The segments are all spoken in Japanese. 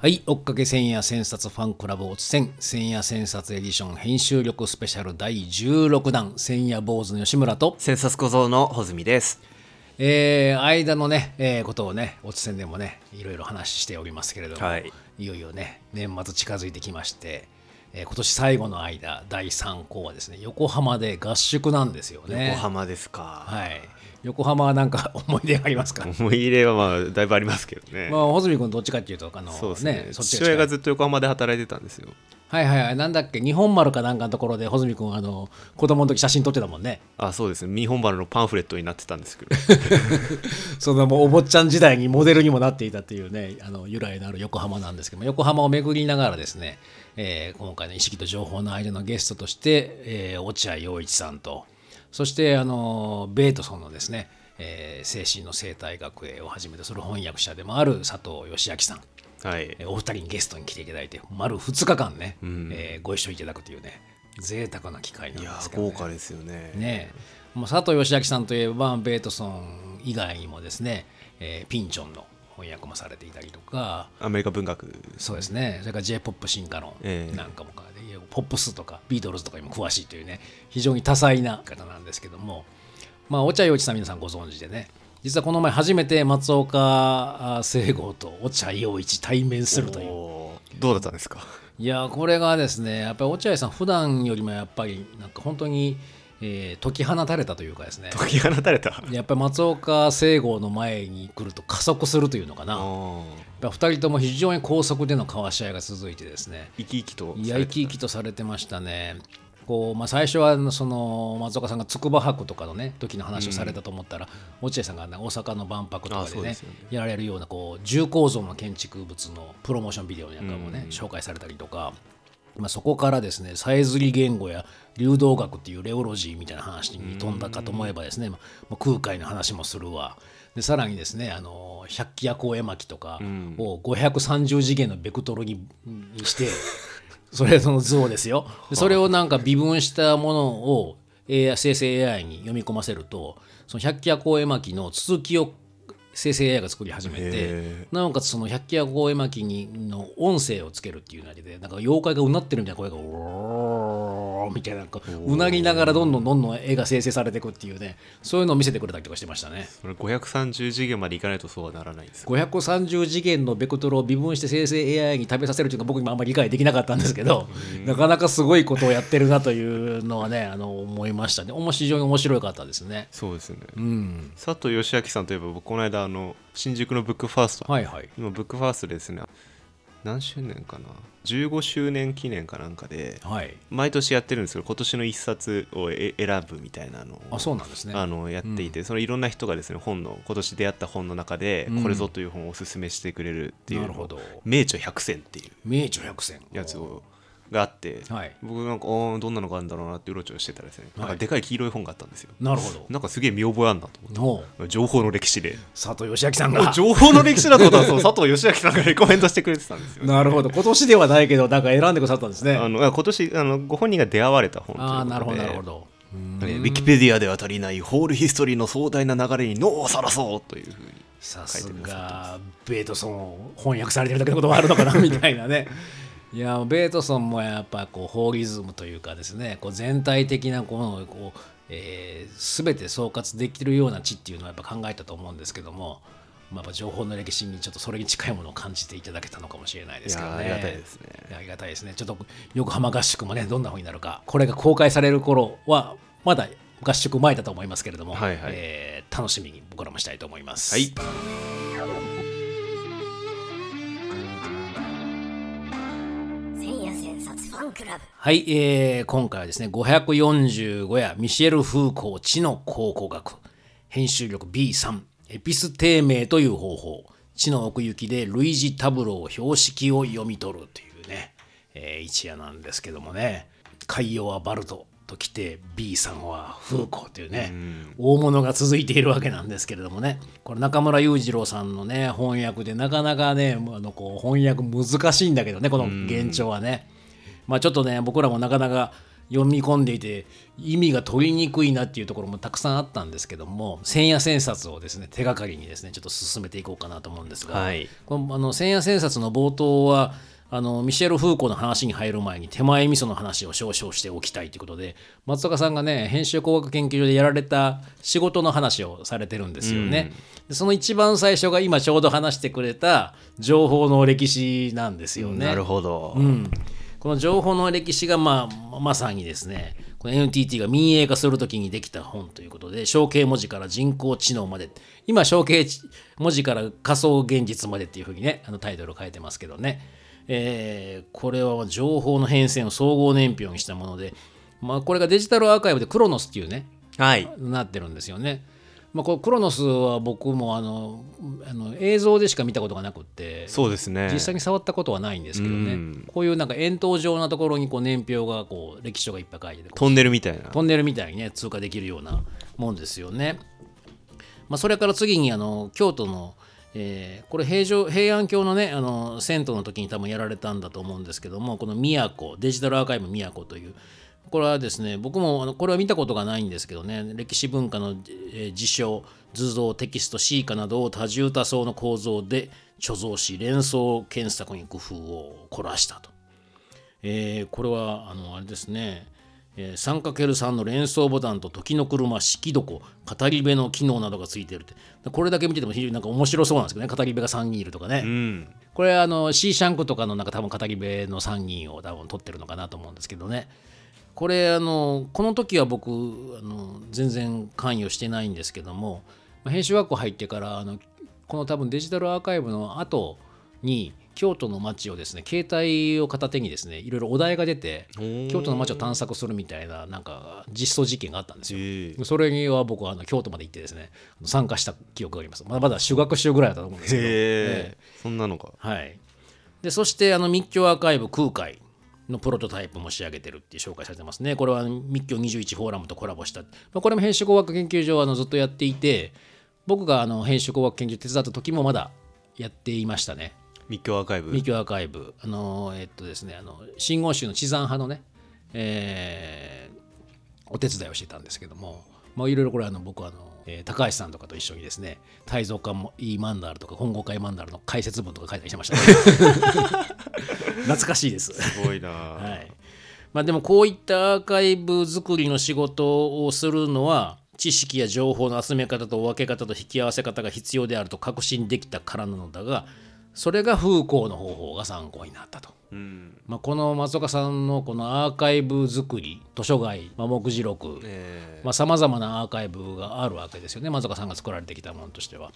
はい、追っかけ千夜千冊ファンクラブおつせん千夜千冊エディション編集力スペシャル第16弾千夜坊主の吉村と、千冊小僧の穂積です。えー、間のね、えーことをね、おつせんでもね、いろいろ話しておりますけれども、はいいよいよね、年末近づいてきまして、えー今年最後の間、第3項はですね、横浜で合宿なんですよね。横浜ですか。はい。横浜はなんか 思い出ありますか？思い入れはまあだいぶありますけどね。まあ、穂積君どっちかっていうと、あの、そうですねそっち父親がずずっと横浜で働いてたんですよ。はいはいはい、なんだっけ、日本丸かなんかのところで、穂積君、あの、子供の時写真撮ってたもんね。あ、そうですね。日本原のパンフレットになってたんですけど。そのもうお坊ちゃん時代にモデルにもなっていたっていうね、あの由来のある横浜なんですけども、横浜を巡りながらですね、えー今回の意識と情報の間のゲストとして、えー落合陽一さんと、そしてあのベートソンのですね、えー精神の生態学をはじめとする翻訳者でもある佐藤義明さん、はい。えーお二人にゲストに来ていただいて、丸2日間ね、えーご一緒いただくというね、贅沢な機会なんですけど、ね。豪華ですよね。ねえもう佐藤義明さんといえばベートソン以外にもですね、えーピンチョンの翻訳もされていたりとかアメリカ文学。そうですねそれから j p o p 進化論ええなんかもポップスとかビートルズとかにも詳しいというね非常に多彩な方なんですけどもまあ落合陽一さん皆さんご存知でね実はこの前初めて松岡あ聖吾と落合陽一対面するというどうだったんですか？いやこれがですねやっぱり落合さん普段よりもやっぱりなんか本当に、えー解き放たれたというかですね。解き放たれた。やっぱり松岡聖吾の前に来ると加速するというのかな、やっあぱ2人とも非常に高速での交わし合いが続いてですね、生き生きと。いや、生き生きとされてましたね。こうまあ、最初はその松岡さんが筑波博とかのね時の話をされたと思ったら、落合さんが、ね、大阪の万博とかあでねね。やられるようなこう重構造の建築物のプロモーションビデオなんかもね、紹介されたりとか、まあ、そこからですねさえずり言語や流動学っていうレオロジーみたいな話に飛んだかと思えばですね、まあ空海の話もするわ。でさらにですねあの百鬼夜行絵巻とかを530次元のベクトルににして それその図をですよ。でそれをなんか微分したものを AI 生成 AI に読み込ませるとその百鬼夜行絵巻の続きを生成 AI が作り始めてへなおかつその百鬼夜行絵巻にの音声をつけるっていうなりでなんか妖怪がうなってるみたいな声がおーみたいなこううなりながらどんどんどんどん絵が生成されていくっていうねそういうのを見せてくれたりとかしてましたね。それ530次元までいかないとそうはならないんです。530次元のベクトルを微分して生成 AI に食べさせるというのは僕今あんまり理解できなかったんですけど、なかなかすごいことをやってるなというのはねあの思いましたね非常に面白かったですねそうですね。うん佐藤義明さんといえば僕この間あの新宿のブックファースト。はいはい。今ブックファーストでですね。何周年かな？15周年記念かなんかではい。毎年やってるんですけど今年の一冊をえ選ぶみたいなのをあそうなんですね。あのやっていて、そのいろんな人がですね本の今年出会った本の中で、うん。これぞという本をおすすめしてくれるっていう名著百選っていう名著百選。やつをがあって、はい。僕なんかどんなのがあるんだろうなってうろちょろしてたらですね、なんかでかい黄色い本があったんですよ。なるほど。なんかすげえ見覚えあんなと思って。の情報の歴史で。佐藤義明さんが。情報の歴史だと思ったらそう佐藤義明さんがレコメントしてくれてたんですよ、なるほど。今年ではないけどなんか選んでくださったんですね。あのあ今年あのご本人が出会われた本とああなるほどなるほど。ウィキペディアでは足りないホールヒストリーの壮大な流れに脳をさらそうというふうにさす。がベートソンを翻訳されてるだけのことはあるのかなみたいなね いやベートソンもやっぱこうホーリズムというかですねこう全体的なこのこう、えー、全て総括できるような地っていうのはやっぱ考えたと思うんですけども、まあ、やっぱ情報の歴史にちょっとそれに近いものを感じていただけたのかもしれないですけどね。ありがたいですね。ありがたいですね。ちょっと横浜合宿もねどんな風になるかこれが公開される頃はまだ合宿前だと思いますけれども、はいはい。えー楽しみに僕らもしたいと思います。はいはい、えー今回はですね、545夜、ミシェル・フーコー知の考古学、編集力 B3、エピステーメという方法、知の奥行きで類似タブロー標識を読み取るというね、えー一夜なんですけどもね、海洋はバルトときて B さんはフーコーというね、大物が続いているわけなんですけれどもね、これ中村裕次郎さんのね、翻訳でなかなかね、あのこう翻訳難しいんだけどね、この現状はね。まあちょっとね僕らもなかなか読み込んでいて意味が取りにくいなっていうところもたくさんあったんですけども千夜千冊をですね手がかりにですねちょっと進めていこうかなと思うんですが、はいこのあの千夜千冊の冒頭はあのミシェル・フーコーの話に入る前に手前味噌の話を少々しておきたいということで松岡さんがね編集工学研究所でやられた仕事の話をされてるんですよね。でその一番最初が今ちょうど話してくれた情報の歴史なんですよね。なるほど、うん、この情報の歴史が、まあ、まさにですねこの NTT が民営化するときにできた本ということで象形文字から人工知能まで。今象形文字から仮想現実までっていうふうにねあのタイトルを変えてますけどね、えーこれは情報の変遷を総合年表にしたもので、まあ、これがデジタルアーカイブでクロノスっていうねはい。なってるんですよね。まあ、このクロノスは僕もあのあの映像でしか見たことがなくってそうですね。実際に触ったことはないんですけどね、うん。こういうなんか円筒状なところにこう年表がこう歴史書がいっぱい書いてて。トンネルみたいな。トンネルみたいにね通過できるようなもんですよね。まあ、それから次にあの京都の、えーこれ平城平安京のねあの銭湯の時に多分やられたんだと思うんですけどもこの宮古デジタルアーカイブ宮古というこれはですね僕もあのこれは見たことがないんですけどね歴史文化の、えー事象図像テキストシーカなどを多重多層の構造で貯蔵し連想検索に工夫を凝らしたと。えーこれはあのあれですね、えー 3×3 の連想ボタンと時の車式床語り部の機能などがついてるって。これだけ見てても非常になんか面白そうなんですけどね語り部が3人いるとかね、うん。これあの C シャンクとかのなんか多分語り部の3人を多分取ってるのかなと思うんですけどねこれあのこの時は僕あの全然関与してないんですけどもまあ編集学校入ってからあのこの多分デジタルアーカイブの後に京都の街をですね携帯を片手にですねいろいろお題が出て京都の街を探索するみたいななんか実装実験があったんですよ。ええ。それには僕はあの京都まで行ってですね参加した記憶があります。まだまだ修学習ぐらいだったと思うんですけど。へえ。えそんなのがはい、でそしてあの密教アーカイブ空海のプロトタイプも仕上げてるって紹介されてますね。これは密教21フォーラムとコラボした。まあ、これも編集工学研究所はあのずっとやっていて、僕があの編集工学研究所手伝った時もまだやっていましたね。密教アーカイブ密教アーカイブ。あのえっとですね、あの真言宗の地山派のね、えーお手伝いをしてたんですけども、まあ、いろいろこれあの僕はあの、えー高橋さんとかと一緒にですね、大蔵館もいいマンダールとか本郷会マンダールの解説文とか書いたりしてましたね。懐かしいです。すごいな、はいまあ、でもこういったアーカイブ作りの仕事をするのは知識や情報の集め方と分け方と引き合わせ方が必要であると確信できたからなのだがそれが風光の方法が参考になったと。うんまあ、この松岡さんのこのアーカイブ作り図書街、まあ、目次録えさまざ、まなアーカイブがあるわけですよね松岡さんが作られてきたものとしては。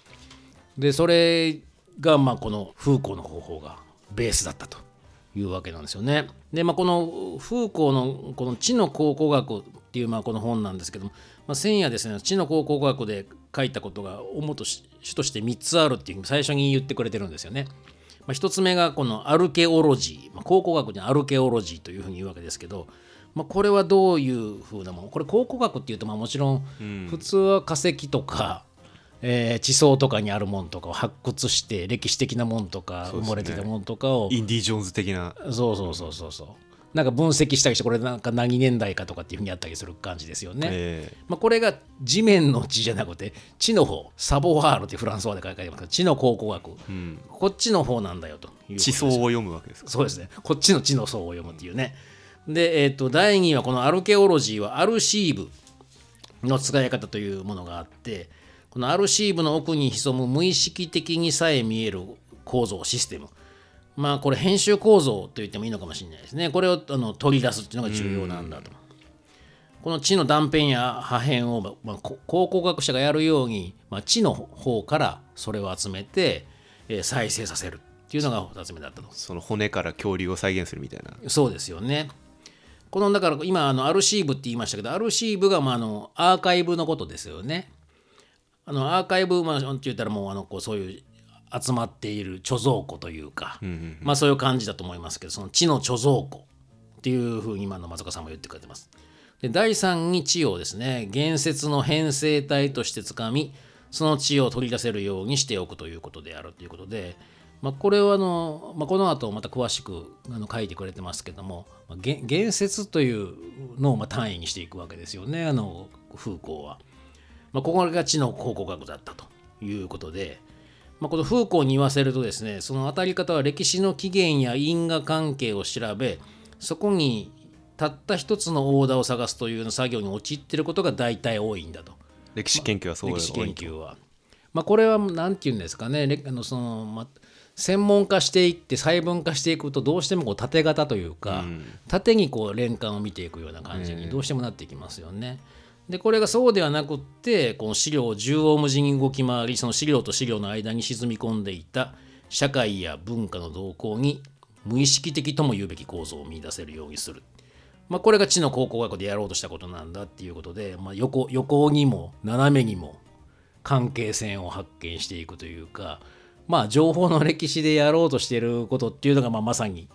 でそれがまあこの風光の方法がベースだったというわけなんですよね。でまあこの風光のこの知の考古学っていうまあこの本なんですけども、まあ、千夜ですね知の考古学で書いたことが主とし主として3つあるっていう最初に言ってくれてるんですよね。まあ、1つ目がこのアルケオロジー、まあ、考古学にアルケオロジーというふうに言うわけですけど、まあ、これはどういうふうなもの？これ考古学っていうとまあもちろん普通は化石とか、えー地層とかにあるものとかを発掘して歴史的なものとか埋もれてたものとかを。インディ・ジョーンズ的な。そうそうそうそうそうなんか分析したりしてこれなんか何年代かとかっていうふうにやったりする感じですよね。えまあ、これが地面の地じゃなくて地の方サボワールってフランス語で書いてありますけど地の考古学、えうん、こっちの方なんだよという地層を読むわけですかそうですね。こっちの地の層を読むっていうね。で、えっ、と、第2位はこのアルケオロジーはアルシーブの使い方というものがあって、このアルシーブの奥に潜む無意識的にさえ見える構造、システム。まあ、これ編集構造と言ってもいいのかもしれないですね。これをあの取り出すっていうのが重要なんだと。この地の断片や破片を、まあ、こ考古学者がやるように、まあ、地の方からそれを集めて、えー再生させるっていうのが2つ目だったと。その骨から恐竜を再現するみたいなそうですよね。このだから今あのアルシーブって言いましたけどアルシーブがまああのアーカイブのことですよね。あのアーカイブまあって言ったらもうあのこうそういう集まっている貯蔵庫というか、まあそういう感じだと思いますけどその地の貯蔵庫っていうふうに今の松岡さんも言ってくれてます。で第3に地をですね言説の編成体としてつかみその地を取り出せるようにしておくということであるということで、まあ、これはあの、まあ、この後また詳しくあの書いてくれてますけども、まあ、げ言説というのをまあ単位にしていくわけですよねあのフーコーは。まあ、ここが知の考古学だったということで、まあ、このフーコーに言わせるとですねその当たり方は歴史の起源や因果関係を調べそこにたった一つのオーダーを探すという作業に陥っていることが大体多いんだと。歴史研究はそう歴史研究は。まあ、これは何て言うんですかねあのその、まあ、専門化していって細分化していくとどうしてもこう縦型というか、縦にこう連関を見ていくような感じにどうしてもなっていきますよね。でこれがそうではなくってこの資料を縦横無尽に動き回りその資料と資料の間に沈み込んでいた社会や文化の動向に無意識的とも言うべき構造を見出せるようにする。まあ、これが知の考古学でやろうとしたことなんだっていうことで、まあ、横横にも斜めにも関係線を発見していくというかまあ情報の歴史でやろうとしていることっていうのが、まあ、まさに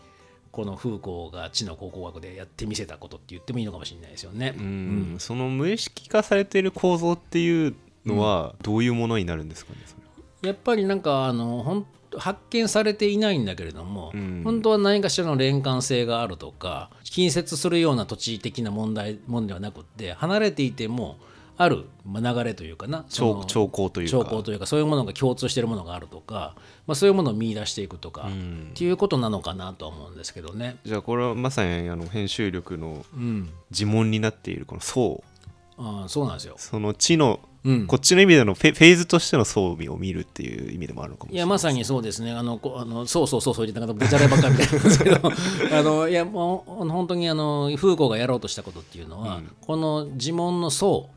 このフーコーが知の考古学でやってみせたことって言ってもいいのかもしれないですよね。うん、その無意識化されている構造っていうのはどういうものになるんですかね、それやっぱりなんかあのほん発見されていないんだけれども、うん。本当は何かしらの連関性があるとか近接するような土地的な問題もんではなくって離れていてもあるまあ流れというかな。兆兆候というか。兆候というかそういうものが共通しているものがあるとか、まあ、そういうものを見出していくとか、ん。っていうことなのかなとは思うんですけどね。じゃあこれはまさにあの編集力のうん、呪文になっているこの層。あそうなんですよ。その知の、うん。こっちの意味でのフェフェーズとしての層を見るっていう意味でもあるのかもしれないいやまさにそうですね、あのこあのそうそうそうそう言ってなかった、ぶちゃればっかりみたいな。んですけど、あのいやもう本当にあのフーコーがやろうとしたことっていうのは、この呪文の層、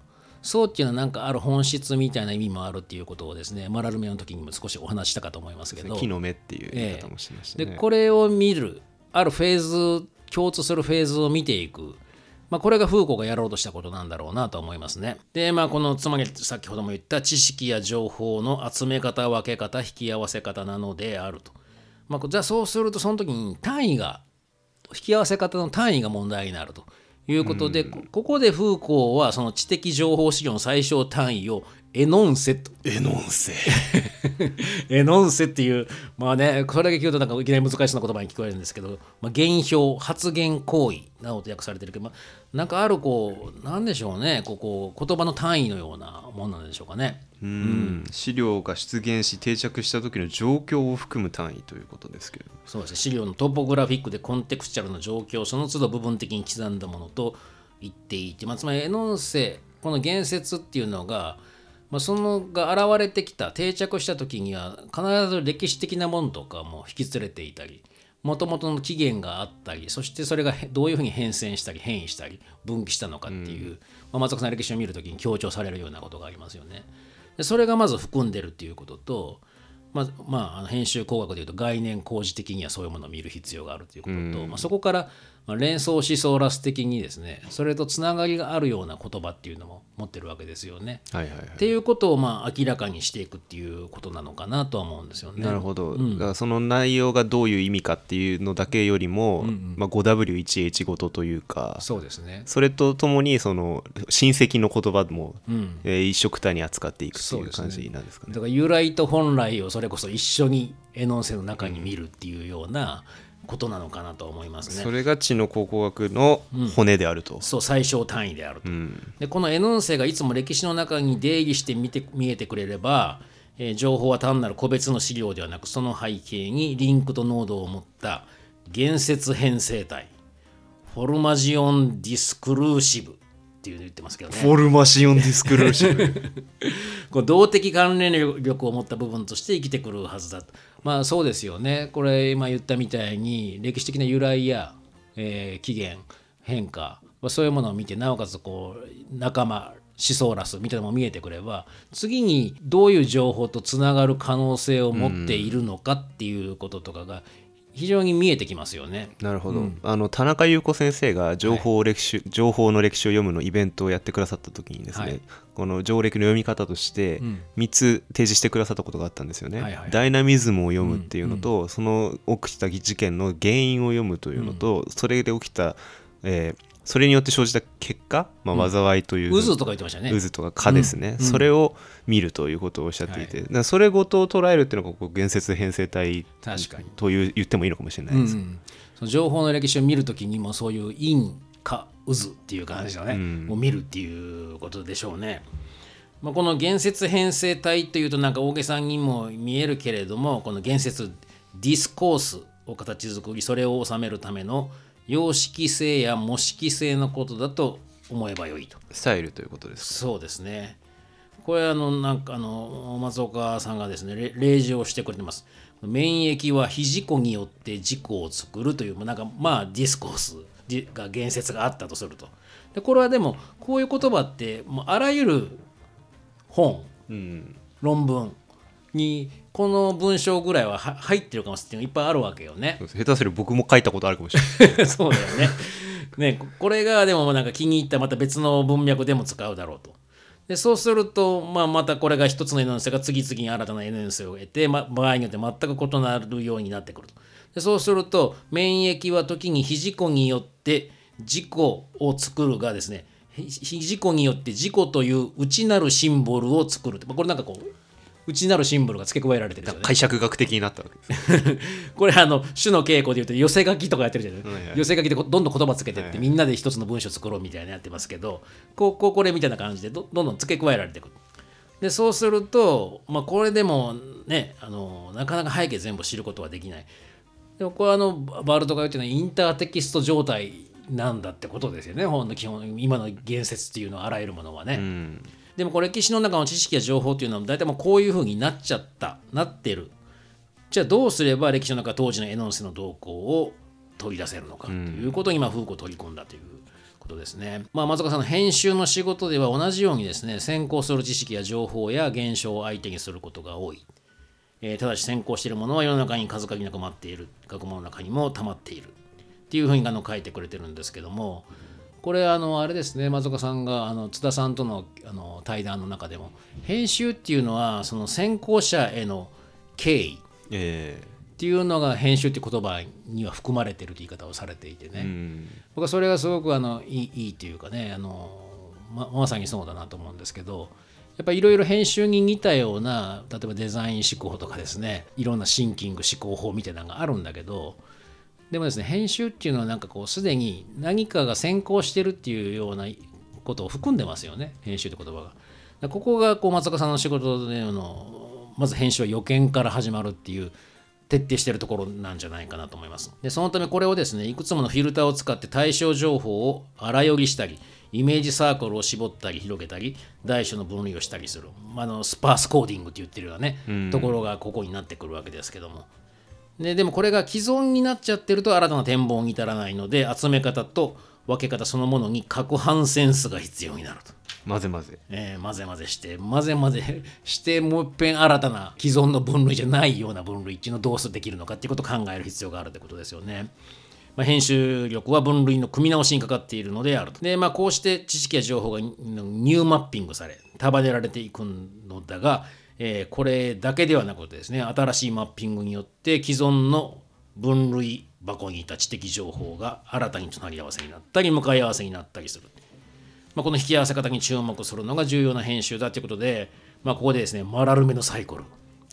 層っていうのはなんかある本質みたいな意味もあるっていうことをですね、マラルメの時にも少しお話ししたかと思いますけど、木の芽っていう言い方もしてましたね、でこれを見るあるフェーズ共通するフェーズを見ていく、まあ、これがフーコーがやろうとしたことなんだろうなと思いますね。でまあこのつまり先ほども言った知識や情報の集め方分け方引き合わせ方なのであると、まあ、じゃあそうするとその時に単位が引き合わせ方の単位が問題になるということで、こここでフーコーはその知的情報資料の最小単位をエノンセと。エノンセ。エノンセっていう、まあね、これだけ聞くとなんかいきなり難しそうな言葉に聞こえるんですけど、まあ、言表、発言行為などと訳されてるけど、まあ、なんかあるこう、なんでしょうね、こうこう言葉の単位のようなものなんでしょうかね。うん。資料が出現し定着した時の状況を含む単位ということですけれどそうですね、資料のトポグラフィックでコンテクスチャルの状況、その都度部分的に刻んだものと言っていて、まあ、つまりエノンセ、この言説っていうのが、まあ、そのが現れてきた定着した時には必ず歴史的なものとかも引き連れていたりもともとの起源があったりそしてそれがへどういうふうに変遷したり変異したり分岐したのかっていう、まあ、松岡さんの歴史を見るときに強調されるようなことがありますよね。でそれがまず含んでるっていうことと、まあまあ、編集工学でいうと概念工事的にはそういうものを見る必要があるということと、まあ、そこからまあ連想思想ラス的にですねそれとつながりがあるような言葉っていうのも持ってるわけですよね。はいはいはい。っていうことをまあ明らかにしていくっていうことなのかなとは思うんですよね。なるほど、だからその内容がどういう意味かっていうのだけよりも、まあ、5W1H ごとというかそうですね。それとともにその親戚の言葉も、うん。えー一緒くたに扱っていくっていう感じなんですかね。だから由来と本来をそれこそ一緒にエノンセの中に見るっていうようなことなのかなと思いますね。それが知の考古学の骨であると、そう最小単位であると。うんでこのエノンセがいつも歴史の中に出入りして見て見えてくれれば、えー情報は単なる個別の資料ではなくその背景にリンクと濃度を持った言説編成体フォルマジオン・ディスクルーシブっていうの言ってますけどね。フォルマシオンディスクルーシブ こう動的関連力を持った部分として生きてくるはずだとまあそうですよね。これ今言ったみたいに歴史的な由来や、えー起源変化まそういうものを見てなおかつこう仲間思想ラスみたいなのも見えてくれば次にどういう情報とつながる可能性を持っているのかっていうこととかが非常に見えてきますよね。なるほど、あの田中優子先生が情報歴史、情報の歴史を読むのイベントをやってくださった時にですね、はい。この条歴の読み方として3つ提示してくださったことがあったんですよね、はいはいダイナミズムを読むっていうのと、その起きた事件の原因を読むというのと、それで起きた、えーそれによって生じた結果、まあ、災いという、渦とか言ってましたね。渦とか蚊ですね、うん。それを見るということをおっしゃっていて、それごとを捉えるっていうのがこう原説編成体確かに。という言ってもいいのかもしれないです、うんその情報の歴史を見るときにもそういう陰か渦っていう感じのね、うん。を見るっていうことでしょうね。まあ、この原説編成体というとなんか大げさにも見えるけれどもこの原説ディスコースを形作りそれを収めるための様式性や模式性のことだと思えばよいと。スタイルということですそうですね。これあのなんかあの松岡さんがですねれ例示をしてくれてます。免疫は非自己によって自己を作るというなんかまあディスコースが言説があったとすると。でこれはでもこういう言葉ってもうあらゆる本うん論文にこの文章ぐらいはは入ってるかもしれないいっぱいあるわけよね。下手する僕も書いたことあるかもしれない そうだよね。ね、ここれがでもなんか気に入ったまた別の文脈でも使うだろうと。でそうすると、まあ、またこれが一つの N の性が次々に新たな N の性を得て、ま、場合によって全く異なるようになってくると。でそうすると免疫は時に非自己によって自己を作るがですね非非自己によって自己という内なるシンボルを作るって、まあ、これなんかこう内なるシンボルが付け加えられてるね。解釈学的になったわけです これあの種の稽古でい。うと寄せ書きとかやってるじゃない、はいはい。寄せ書きでどんどん言葉つけてって、はいはいみんなで一つの文章作ろうみたいなのやってますけどこうこうこれみたいな感じでどどんどん付け加えられていくでそうすると、まあ、これでもねあのなかなか背景全部知ることはできない。でもこれはあのバールトが言ってるのはインターテキスト状態なんだってことですよね。本の基本今の言説っていうのはあらゆるものはね、うんでもこれ歴史の中の知識や情報っていうのは大体もうこういうふうになっちゃったなってるじゃあどうすれば歴史の中当時のエノンセの動向を取り出せるのかということに今フーコー取り込んだということですね。まあ松岡さんの編集の仕事では同じようにですね先行する知識や情報や現象を相手にすることが多い。えーただし先行しているものは世の中に数限りなく待っている学問の中にも溜まっているっていうふうにあの書いてくれてるんですけどもこれあのあれですね松岡さんがあの津田さんとのあの対談の中でも編集っていうのはその先行者への敬意えっていうのが編集っていう言葉には含まれてるという言い方をされていてね、えうん。僕はそれがすごくあのいいいいというかねあのままさにそうだなと思うんですけどやっぱりいろいろ編集に似たような例えばデザイン思考とかですねいろんなシンキング思考法みたいなのがあるんだけどでもですね編集っていうのはなんかこうすでに何かが先行してるっていうようなことを含んでますよね編集って言葉が。ここがこう松岡さんの仕事でのまず編集は予見から始まるっていう徹底しているところなんじゃないかなと思います。で、そのためこれをですね、いくつものフィルターを使って対象情報を荒読りしたり、イメージサークルを絞ったり広げたり、大小の分類をしたりする。まああのスパースコーディングって言ってるようなね、ところがここになってくるわけですけども。ででもこれが既存になっちゃってると新たな展望に至らないので、集め方と分け方そのものに各半センスが必要になると。混ぜ混ぜえー混ぜ混ぜして混ぜ混ぜしてもう一遍新たな既存の分類じゃないような分類っていうのをどうするできるのかっていうことを考える必要があるってことですよね。まあ、編集力は分類の組み直しにかかっているのであると。で、まあ、こうして知識や情報がニューマッピングされ束ねられていくのだが、えーこれだけではなくてですね新しいマッピングによって既存の分類箱にいた知的情報が新たに隣り合わせになったり向かい合わせになったりする。まあ、この引き合わせ方に注目するのが重要な編集だということで、まあ、ここでですね、マラルメのサイコル、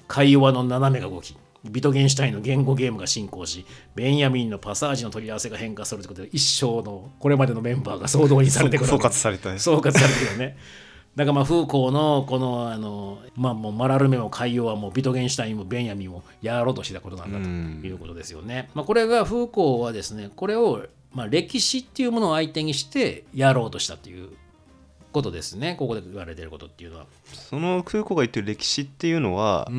会話の斜めが動き、ビトゲンシュタインの言語ゲームが進行し、ベンヤミンのパサージの取り合わせが変化するということで、一生のこれまでのメンバーが総動員されてくる総括された総括されてくるよね。だからまあフーコーのこのあの、まあ、もうマラルメも海洋はもうビトゲンシュタインもベンヤミンもやろうとしてたことなんだということですよね。まあ、これがフーコーはですねこれをまあ歴史っていうものを相手にしてやろうとしたということですねここで言われていることっていうのは。その空港が言ってる歴史っていうのは、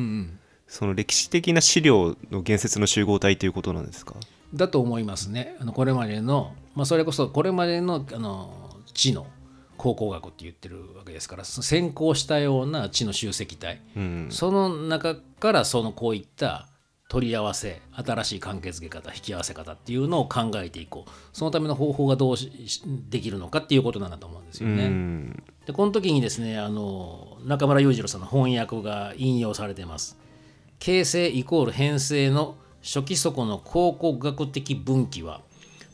その歴史的な資料の言説の集合体ということなんですか？だと思いますね。あのこれまでの、まあ、それこそこれまでのあの知の考古学って言ってるわけですから先行したような知の集積体、うんその中からそのこういった取り合わせ新しい関係付け方引き合わせ方っていうのを考えていこうそのための方法がどうしできるのかっていうことなんだと思うんですよね。うんでこの時にですねあの中村裕次郎さんの翻訳が引用されています。形成イコール編成の初期底の考古学的分岐は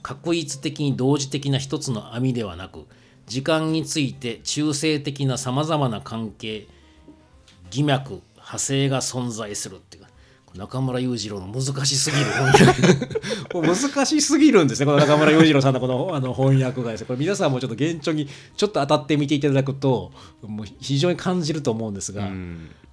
確一的に同時的な一つの網ではなく時間について中性的なさまざまな関係義脈派生が存在するっていうか中村裕次郎の難しすぎる翻訳 難しすぎるんですねこの中村裕次郎さんのこのあの翻訳がですねこれ皆さんもちょっと現状にちょっと当たってみていただくともう非常に感じると思うんですが、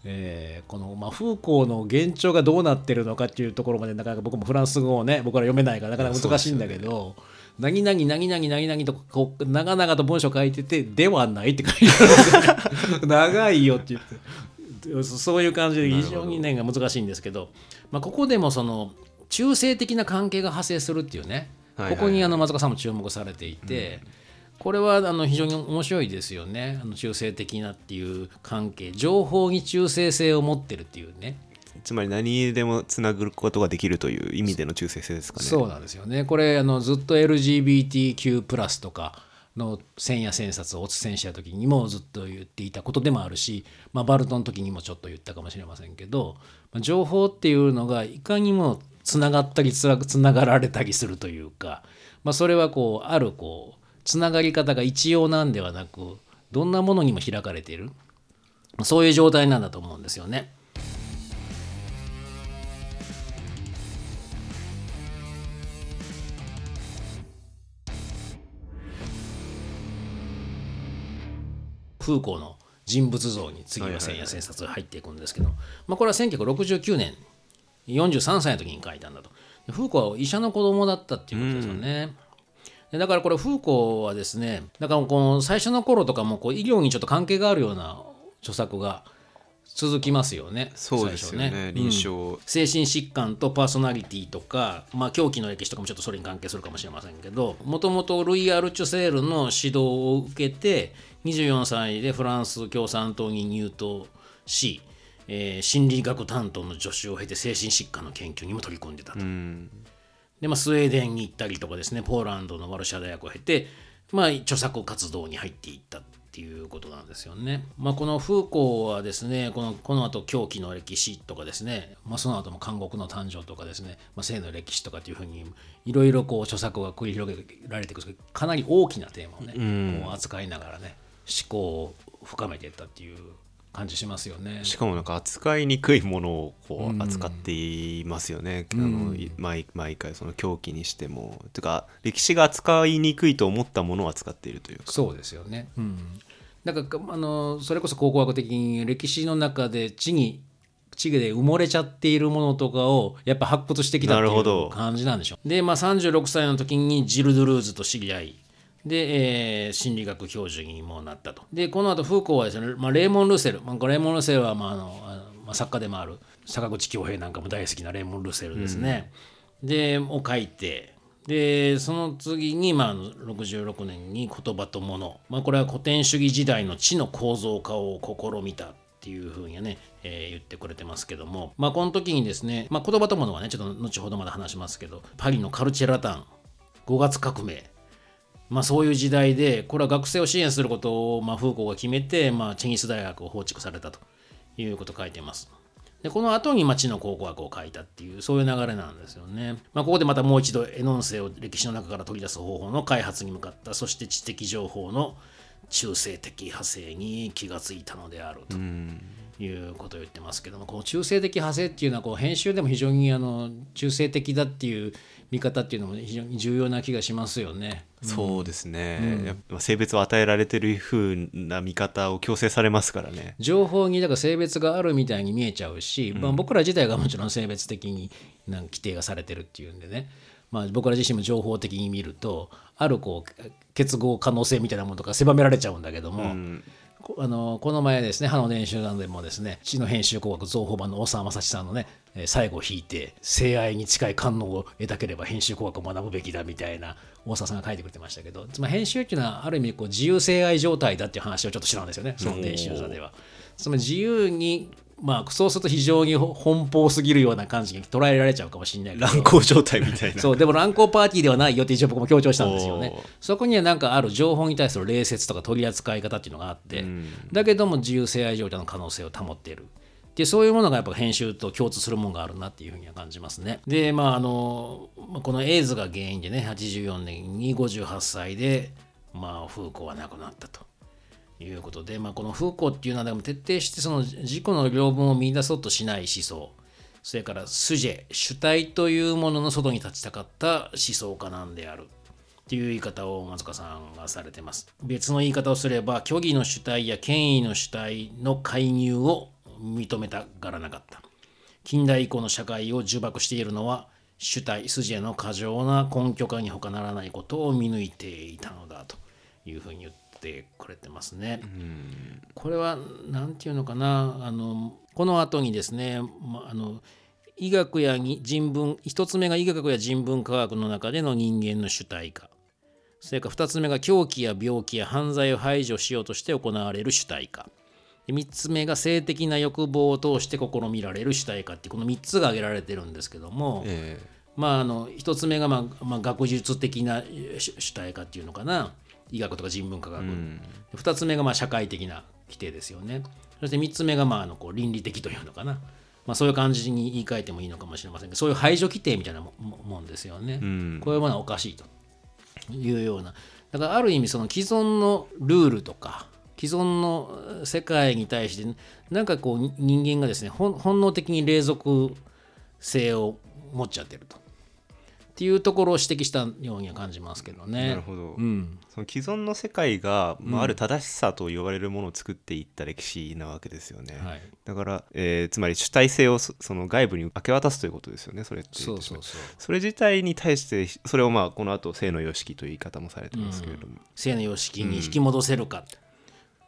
えーこの、まあ、フーコーの現状がどうなってるのかっていうところまでなかなか僕もフランス語をね僕ら読めないからなかなか難しいんだけど。何々何々何々とこう長々と文章書いててではないって書いてある 長いよって言ってそういう感じで非常にね難しいんですけど、まあ、ここでもその中性的な関係が発生するっていうね、ここにあの松岡さんも注目されていて、これはあの非常に面白いですよね。あの中性的なっていう関係情報に中性性を持ってるっていうねつまり何でもつなぐことができるという意味での中性性ですかね。そうなんですよねこれあのずっと LGBTQ+ とかの千夜千冊をお伝えした時にもずっと言っていたことでもあるし、まあ、バルトの時にもちょっと言ったかもしれませんけど、情報っていうのがいかにもつながったりつらつながられたりするというか、まあ、それはこうあるこうつながり方が一様なんではなくどんなものにも開かれているそういう状態なんだと思うんですよね。フーコーの人物像に次は千夜千冊が入っていくんですけど、まあ、これは1969年43歳の時に書いたんだと。でフーコーは医者の子供だったっていうことですよね。でだからこれフーコーはですねだからこの最初の頃とかもこう医療にちょっと関係があるような著作が続きますよね。そうですよね最初臨床精神疾患とパーソナリティとか、まあ、狂気の歴史とかもちょっとそれに関係するかもしれませんけどもともとルイ・アルチュセールの指導を受けて24歳でフランス共産党に入党し、えー心理学担当の助手を経て精神疾患の研究にも取り組んでたと。で、まあ、スウェーデンに行ったりとかですねポーランドのワルシャワ大学を経て、まあ、著作活動に入っていったっていうことなんですよね。まあ、このフーコーはですねこのこの後狂気の歴史とかですね、まあ、その後も監獄の誕生とかですね、まあ、性の歴史とかっていうふうにいろいろこう著作が繰り広げられていくかなり大きなテーマをね、こう扱いながらね思考を深めていったっていう感じしますよね。しかもなんか扱いにくいものをこう扱っていますよね、あのい毎毎回その狂気にしてもてか歴史が扱いにくいと思ったものを扱っているというかそうですよね。うん、だからあのそれこそ考古学的に歴史の中で地に地で埋もれちゃっているものとかをやっぱ発掘してきたっていうなるほど感じなんでしょう。で、まあ、36歳の時にジル・ドゥルーズと知り合いで、えー心理学教授にもなったと。でこの後フーコーはですね、まあ、レーモン・ルセル、まあ、レーモン・ルセルは、まああのまあ、作家でもある坂口恭平なんかも大好きなレーモン・ルセルですね。でを書いてでその次に、まあ、66年に「言葉と物」まあ、これは古典主義時代の知の構造化を試みたっていうふうにはね、えー言ってくれてますけども、まあ、この時にですね、まあ、言葉と物はねちょっと後ほどまだ話しますけどパリのカルチェラタン。5月革命まあ、そういう時代でこれは学生を支援することを、まあ、フーコーが決めて、まあ、チェギス大学を放逐されたということを書いています。でこの後に町の考古学を書いたっていうそういう流れなんですよね。まあ、ここでまたもう一度エノンセを歴史の中から取り出す方法の開発に向かったそして知的情報の中性的派生に気がついたのであると。いうことを言ってますけどもこの中性的派生っていうのはこう編集でも非常にあの中性的だっていう見方っていうのも非常に重要な気がしますよね。そうですね、やっぱ性別を与えられてる風な見方を強制されますからね。情報にだから性別があるみたいに見えちゃうし、まあ、僕ら自体がもちろん性別的になんか規定がされてるっていうんでね、まあ、僕ら自身も情報的に見るとあるこう結合可能性みたいなものとか狭められちゃうんだけども、こあのこの前ですね、歯の練習などでもですね、知の編集工学造法版の大沢正史さんのね、えー最後を引いて、性愛に近い感能を得たければ編集工学を学ぶべきだみたいな大沢さんが書いてくれてましたけど、つまり編集っていうのはある意味こう自由性愛状態だっていう話をちょっとしたんですよね、その練習座では。つまり自由にまあ、そうすると非常に奔放すぎるような感じに捉えられちゃうかもしれない乱行状態みたいな。そうでも乱行パーティーではないよって一応僕も強調したんですよね。そこにはなんかある情報に対する礼節とか取り扱い方っていうのがあって、だけども自由性愛状態の可能性を保っている。っでそういうものがやっぱ編集と共通するものがあるなっていうふうには感じますね。でまああのこのエイズが原因でね84年に58歳でまあフーコーは亡くなったと。いうことで、まあ、このフーコーっていうのはでも徹底してその自己の領分を見出そうとしない思想。それからスジェ主体というものの外に立ちたかった思想家なんである。っていう言い方を松川さんがされてます。別の言い方をすれば虚偽の主体や権威の主体の介入を認めたがらなかった。近代以降の社会を呪縛しているのは主体筋の過剰な根拠化に他ならないことを見抜いていたのだというふうに言ってくれてますね。これは何て言うのかな？あのこの後にですね、ま、あの医学や人文一つ目が医学や人文科学の中での人間の主体化。それから二つ目が狂気や病気や犯罪を排除しようとして行われる主体化。3つ目が性的な欲望を通して試みられる主体化ってこの3つが挙げられてるんですけども、えまああの1つ目が、まあまあ、学術的な主主体化っていうのかな医学とか人文科学、2つ目がまあ社会的な規定ですよね。そして3つ目がまああのこう倫理的というのかな、まあ、そういう感じに言い換えてもいいのかもしれませんがそういう排除規定みたいなもんですよね、ん。こういうものはおかしいというような。だからある意味その既存のルールとか既存の世界に対してなんかこう人間がですね本本能的に霊俗性を持っちゃってるとっていうところを指摘したようには感じますけどね。なるほど、うん、その既存の世界が、まあ、ある正しさと言われるものを作っていった歴史なわけですよね、はい。だから、えーつまり主体性をそその外部に明け渡すということですよねそれって。そうそうそう。それ自体に対してそれをまあこの後性の様式という言い方もされてますけれども、性の様式に引き戻せるか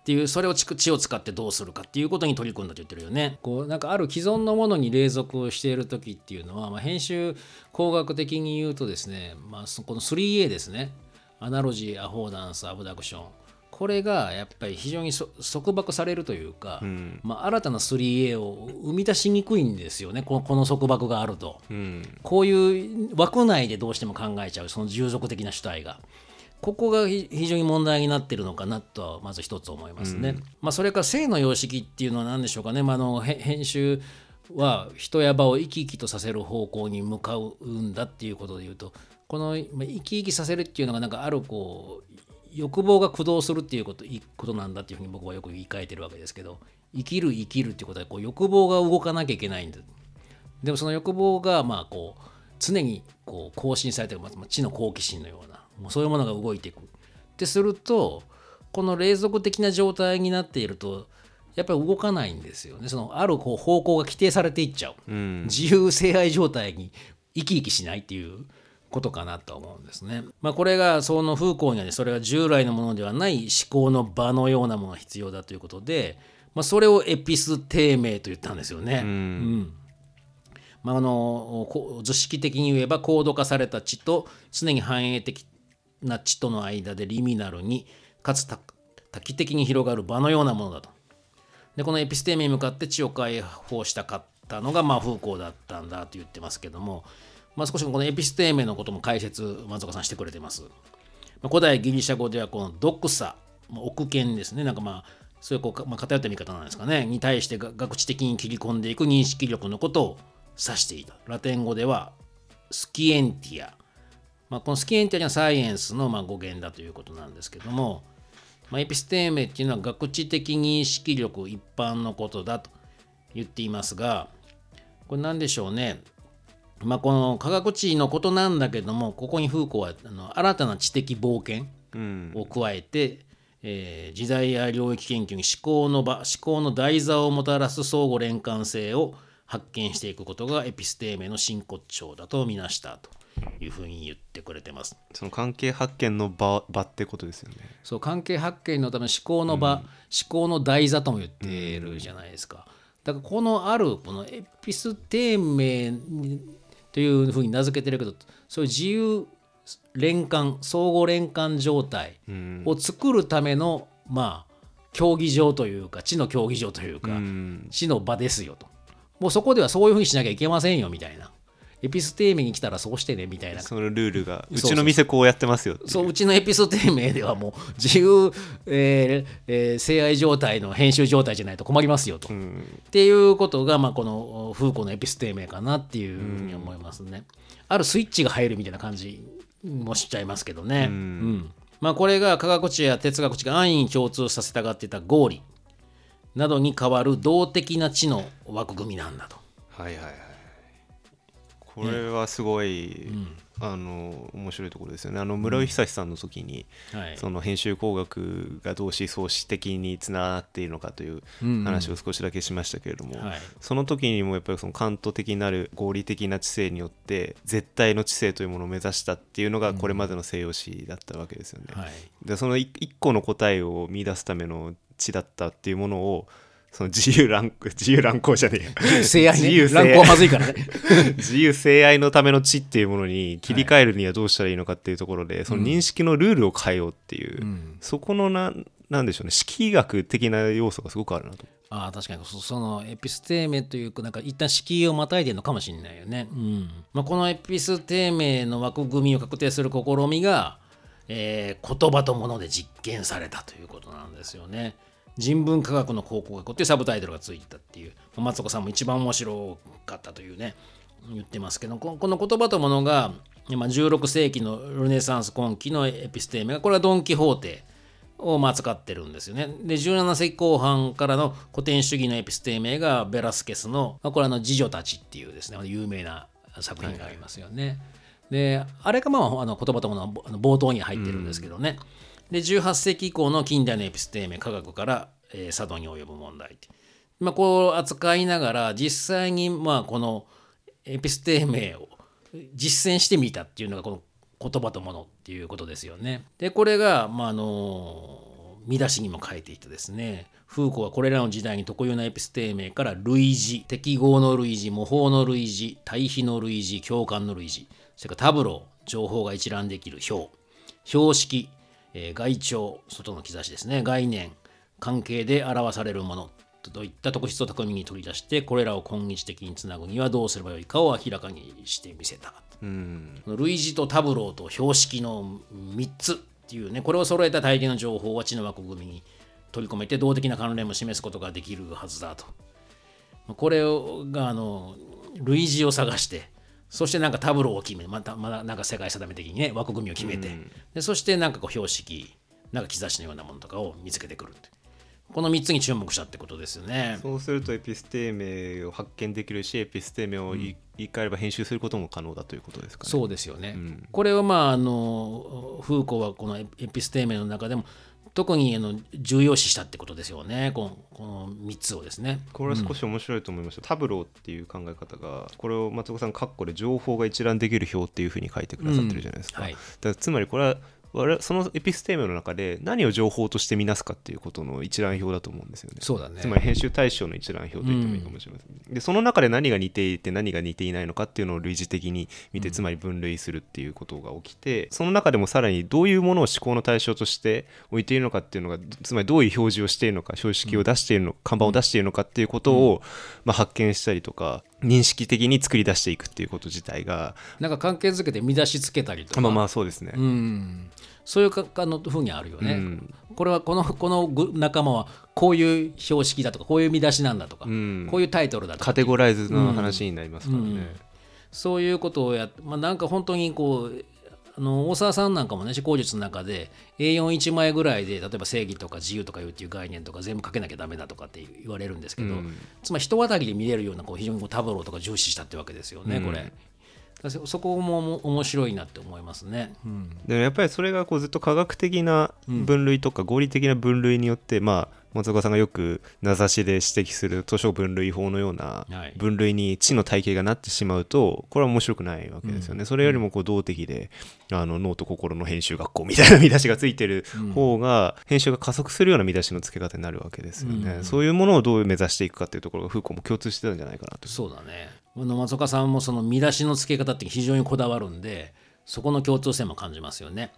っていうそれをちく知を使ってどうするかっていうことに取り組んだと言ってるよね。こうなんかある既存のものに隷属をしている時っていうのは、まあ、編集工学的に言うとですね、まあ、そこの 3A ですね。アナロジーアフォーダンスアブダクション。これがやっぱり非常にそ束縛されるというか、まあ、新たな 3A を生み出しにくいんですよね。このこの束縛があると。うん。こういう枠内でどうしても考えちゃうその従属的な主体がここがひ非常に問題になってるのかなとはまず一つ思いますね。まあ、それから性の様式っていうのは何でしょうかね、まあ、あのへ編集は人や場を生き生きとさせる方向に向かうんだっていうことでいうとこのまあ生き生きさせるっていうのがなんかあるこう欲望が駆動するっていうこといいことなんだっていうふうに僕はよく言い換えてるわけですけど生きる生きるっていうことはこう欲望が動かなきゃいけないんだ。でもその欲望がまあこう常にこう更新されてる、まあ、知の好奇心のようなもうそういうものが動いていく。ってするとこの霊俗的な状態になっているとやっぱり動かないんですよね。そのあるこう方向が規定されていっちゃう、うん。自由性愛状態に生き生きしないっていうことかなとは思うんですね。まあ、これがその風光にはねそれが従来のものではない思考の場のようなものが必要だということで、まあ、それをエピステーメと言ったんですよね。うん。まあ、あのこ図式的に言えば高度化された知と常に繁栄的な知との間でリミナルにかつ多多機的に広がる場のようなものだと。でこのエピステーメに向かって知を解放したかったのがまあ風光だったんだと言ってますけども、まあ、少しこのエピステーメのことも解説松岡さんしてくれてます。まあ、古代ギリシャ語ではこのドクサ、まあ、奥見ですねなんかまあそういうこう、まあ、偏った見方なんですかねに対して学知的に切り込んでいく認識力のことを指していたラテン語ではスキエンティア、まあ、このスキエンティアにはサイエンスのまあ語源だということなんですけども、まあ、エピステーメっていうのは学知的認識力一般のことだと言っていますがこれ何でしょうね。まあ、この科学知のことなんだけどもここにフーコーはあの新たな知的冒険うん。を加えて、えー時代や領域研究に思考の場思考の台座をもたらす相互連関性を発見していくことがエピステーメの真骨頂だとみなしたというふうに言ってくれてます。その関係発見の場場ってことですよね。そう関係発見のための思考の場、思考の台座とも言ってるじゃないですか。だからこのあるこのエピステーメというふうに名付けてるけどそういう自由連関相互連関状態を作るための、まあ競技場というか知の競技場というか、うん。知の場ですよともうそこではそういうふうにしなきゃいけませんよみたいな。エピステーメに来たらそうしてねみたいな。そのルールがうちの店こうやってますよそううちのエピソテーメではもう 自由、えーえー性愛状態の編集状態じゃないと困りますよと、っていうことが、まあ、このフーコーのエピステーメかなっていうふうに思いますね。あるスイッチが入るみたいな感じもしちゃいますけどね。うん。まあ、これが科学知や哲学知が安易に共通させたがっていた合理などに代わる動的な知の枠組みなんだと。はいはいはい。これはすごい、あの面白いところですよね。あの村井久志さんの時に、はい。その編集工学がどう思想史的につながっているのかという話を少しだけしましたけれども、はい。その時にもやっぱりそのカント的なる合理的な知性によって絶対の知性というものを目指したっていうのがこれまでの西洋史だったわけですよね。はい。でその一一個の答えを見出すための知だったっていうものをその自由乱 自由乱行じゃねえよ。性愛ね。自由性乱行はまずいからね。自由性愛のための知っていうものに切り替えるにはどうしたらいいのかっていうところで、その認識のルールを変えようっていう、そこのななんでしょうね式学的な要素がすごくあるなと。ああ確かに。そそのエピステーメというかなんか一旦敷居をまたいでるのかもしれないよね。うん。まあ、このエピステーメの枠組みを確定する試みが、えー言葉ともので実験されたということなんですよね。人文科学の考古学っていうサブタイトルがついたっていう松岡さんも一番面白かったというね言ってますけどここの言葉とものがまあ16世紀のルネサンス今期のエピステーメがこれはドン・キホーテをまあ使ってるんですよね。で17世紀後半からの古典主義のエピステーメがベラスケスの、まあ、これあの「次女たち」っていうですね有名な作品がありますよね。であれがまああの言葉とものあの冒頭に入ってるんですけどね。で18世紀以降の近代のエピステーメ科学から、えー佐渡に及ぶ問題ってまあ、こう扱いながら実際にまあこのエピステーメを実践してみたっていうのがこの言葉とものっていうことですよね。でこれが、まあ、あの見出しにも書いていてですねフーコはこれらの時代に特有なエピステーメから類似適合の類似模倣の類似対比の類似共感の類似それからタブロー情報が一覧できる表標識、えー外聴外の兆しですね概念関係で表されるものといった特質を巧みに取り出してこれらを今日的につなぐにはどうすればよいかを明らかにしてみせた。うん類似とタブローと標識の3つっていうねこれを揃えた大抵の情報は知の枠組みに取り込めて動的な関連も示すことができるはずだと。これがあの類似を探してそしてなんかタブローを決めまたまだなんか世界定め的にね枠組みを決めて、でそしてなんかこう標識なんか兆しのようなものとかを見つけてくるってこの3つに注目したってことですよね。そうするとエピステーメを発見できるしエピステーメを言い換えれば編集することも可能だということですかね。そうですよね。これはまああのフーコーはこのエピステーメの中でも特にあの重要視したってことですよね。このこの3つをですね。これは少し面白いと思いました、タブローっていう考え方がこれを松岡さんカッコで情報が一覧できる表っていうふうに書いてくださってるじゃないですか,、うん。はい。だからつまりこれはそのエピステーメの中で何を情報として見なすかっていうことの一覧表だと思うんですよね。そうだね。つまり編集対象の一覧表と言ってもいいかもしれません、でその中で何が似ていて何が似ていないのかっていうのを類似的に見て、つまり分類するっていうことが起きてその中でもさらにどういうものを思考の対象として置いているのかっていうのがつまりどういう表示をしているのか標識を出しているのか、看板を出しているのかっていうことを、まあ、発見したりとか認識的に作り出していくっていうこと自体がなんか関係づけて見出しつけたりとか、まあまあそうですね、うん、そういうかあのふうにあるよね。うん。これはこのこのぐ仲間はこういう標識だとかこういう見出しなんだとか、ん。こういうタイトルだとか。カテゴライズの話になりますからね、そういうことをやまあ、なんか本当にこうあの大沢さんなんかもね思考術の中で A41 枚ぐらいで例えば正義とか自由とかいうっていう概念とか全部書けなきゃダメだとかって言われるんですけど、つまり人当たりで見れるようなこう非常にこうタブローとか重視したってわけですよね、これ。そそこも面白いなって思いますね。うんでもやっぱりそれがこうずっと科学的な分類とか合理的な分類によって、まあ松岡さんがよく名指しで指摘する図書分類法のようなはい。分類に知の体系がなってしまうとこれは面白くないわけですよね、それよりもこう動的であの脳と心の編集学校みたいな 見出しがついてる方が編集が加速するような見出しの付け方になるわけですよね、そういうものをどう目指していくかっていうところがフーコーも共通してたんじゃないかなと。そうだね。松岡さんもその見出しの付け方って非常にこだわるんで、そこの共通性も感じますよね。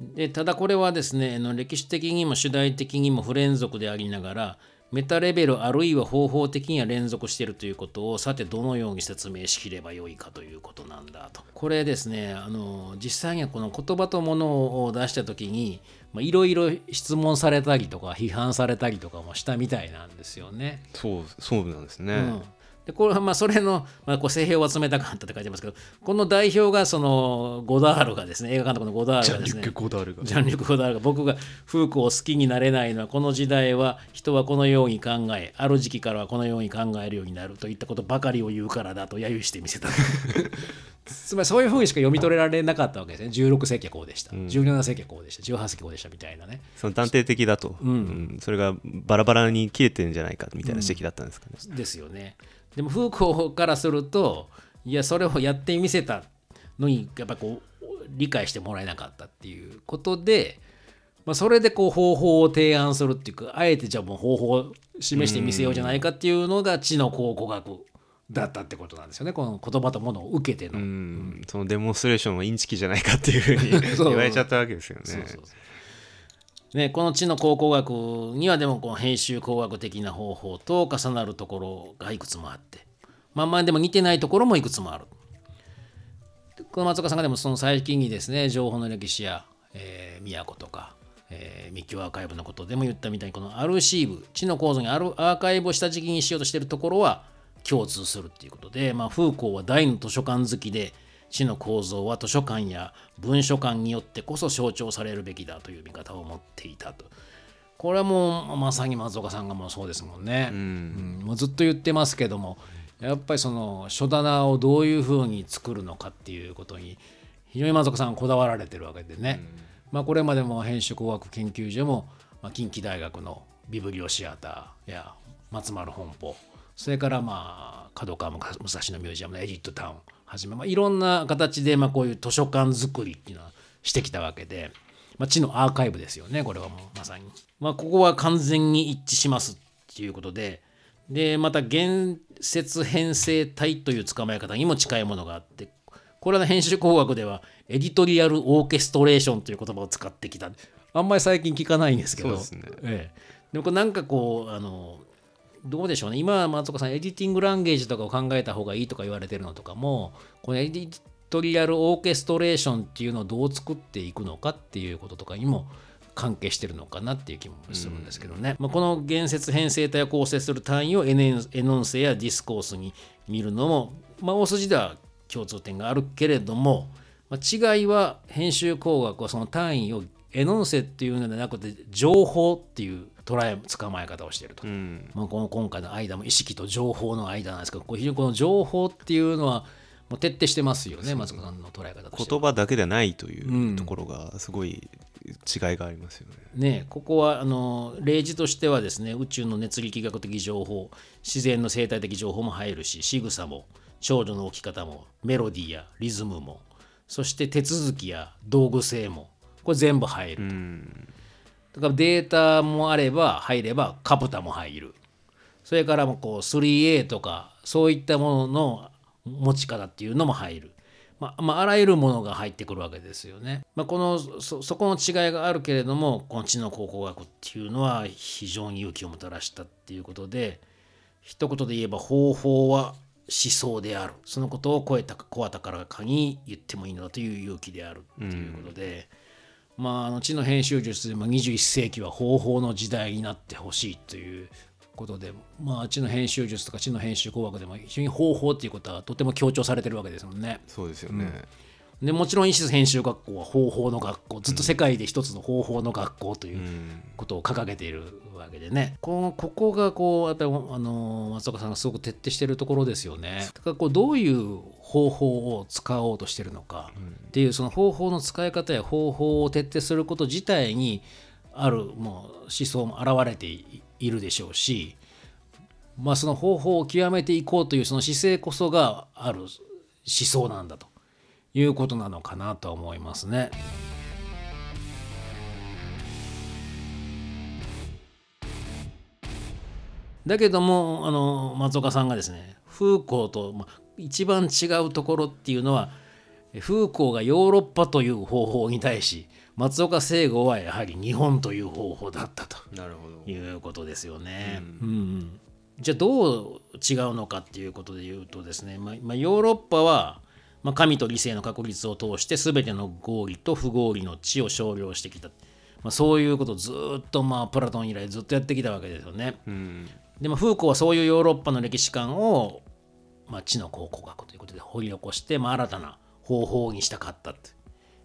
でただこれはですね、あの歴史的にも主題的にも不連続でありながら、メタレベルあるいは方法的には連続しているということをさてどのように説明しきればよいかということなんだと。これですねあの実際にはこの言葉とものを出した時にいろいろ質問されたりとか批判されたりとかもしたみたいなんですよね。そうそうなんですね、うんでこれはまあそれの、まあ、こう性評を集めたかったって書いてますけどこの代表がそのゴダールがですね映画監督のゴダールがですねジャンリュック・ゴダールが。ジャンリュック・ゴダールが僕がフーコを好きになれないのはこの時代は人はこのように考えある時期からはこのように考えるようになるといったことばかりを言うからだと揶揄してみせた。つまりそういうふうにしか読み取れられなかったわけですね。16世紀はこうでした、17世紀はこうでした。18世紀こうでしたみたいなね。その断定的だと、うん。それがバラバラに切れてるんじゃないかみたいな指摘だったんですかね、ですよねでもフーコーからするといやそれをやってみせたのにやっぱこう理解してもらえなかったっていうことで、まあ、それでこう方法を提案するっていうかあえてじゃあもう方法を示してみせようじゃないかっていうのが知の考古学だったってことなんですよねこの言葉とものを受けての。うんそのデモンストレーションはインチキじゃないかっていうふうに 言われちゃったわけですよね。そうそうそうね、この知の考古学にはでもこの編集工学的な方法と重なるところがいくつもあってまあまあでも似てないところもいくつもある。この松岡さんがでもその最近にですね情報の歴史や、えー、都とか、えー、密教アーカイブのことでも言ったみたいにこのアルシーブ知の構造にあるアーカイブを下敷きにしようとしてるところは共通するっていうことで、まあ、フーコーは大の図書館好きで知の構造は図書館や文書館によってこそ象徴されるべきだという見方を持っていたと。これはもうまさに松岡さんがもうそうですもんね。うん。もうずっと言ってますけどもやっぱりその書棚をどういうふうに作るのかっていうことに非常に松岡さんはこだわられてるわけでね、まあ、これまでも編集工学研究所も、まあ、近畿大学のビブリオシアターや松丸本舗。それからまあ角川武蔵野ミュージアムのエディットタウンはじめ、まあ、いろんな形でまあこういう図書館作りっていうのはしてきたわけで、まあ、知のアーカイブですよねこれはもうまさに。まあ、ここは完全に一致しますっていうことで。でまた言説編成体という捕まえ方にも近いものがあってこれは編集工学ではエディトリアルオーケストレーションという言葉を使ってきた。あんまり最近聞かないんですけど。ね。ええ、でもこれなんかこうあのどうでしょうね。今は松岡さんエディティングランゲージとかを考えた方がいいとか言われてるのとかもこのエディトリアルオーケストレーションっていうのをどう作っていくのかっていうこととかにも関係してるのかなっていう気もするんですけどね、まあ、この言説編成体を構成する単位をエノンセやディスコースに見るのも、まあ、大筋では共通点があるけれども、まあ、違いは編集工学はその単位をエノンセっていうのではなくて情報っていう捉え捕まえ方をしていると、うん。まあ、この今回の間も意識と情報の間なんですけどこう非常にこの情報っていうのはもう徹底してますよね松岡さんの捉え方として。は言葉だけではないというところがすごい違いがありますよね。ね、ここはあの例示としてはですね宇宙の熱力学的情報自然の生態的情報も入るし仕草も少女の置き方もメロディーやリズムもそして手続きや道具性もこれ全部入ると、だからデータもあれば入ればカプタも入るそれからもこう 3A とかそういったものの持ち方っていうのも入る。まあ、まあ、あらゆるものが入ってくるわけですよね。まあ、このそこの違いがあるけれどもこの知能考古学っていうのは非常に勇気をもたらしたっていうことで一言で言えば方法は思想であるそのことを超えた声高らかに言ってもいいのだという勇気であるっていうことで、まああの知の編集術でも21世紀は方法の時代になってほしいということで、まあ、知の編集術とか知の編集工学でも非常に方法っていうことはとても強調されてるわけですもんね。そうですよね。でもちろん石編集学校は方法の学校ずっと世界で一つの方法の学校ということを掲げているわけでね、このここがこうやっぱりあの松岡さんがすごく徹底しているところですよね。だからこうどういう方法を使おうとしてるのかっていうその方法の使い方や方法を徹底すること自体にあるもう思想も現れていいるでしょうし、まあ、その方法を極めていこうというその姿勢こそがある思想なんだということなのかなと思いますね。だけどもあの松岡さんがですねフーコーと、まあ、一番違うところっていうのはフーコーがヨーロッパという方法に対し松岡聖吾はやはり日本という方法だったとなるほど。いうことですよね。うんうん。じゃあどう違うのかっていうことで言うとですね、まあまあ、ヨーロッパは、まあ、神と理性の確立を通して全ての合理と不合理の知を少量してきた、まあ、そういうことをずっとまあプラトン以来ずっとやってきたわけですよね。うんでもフーコーはそういうヨーロッパの歴史観を、まあ、知の考古学ということで掘り起こして、まあ、新たな方法にしたかったと